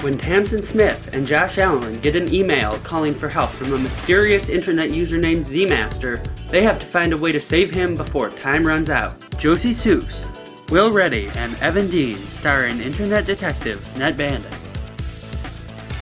When Tamsin Smith and Josh Allen get an email calling for help from a mysterious internet user named Zmaster, they have to find a way to save him before time runs out. Josie Seuss, Will Reddy, and Evan Dean star in Internet Detectives Ned Bandit.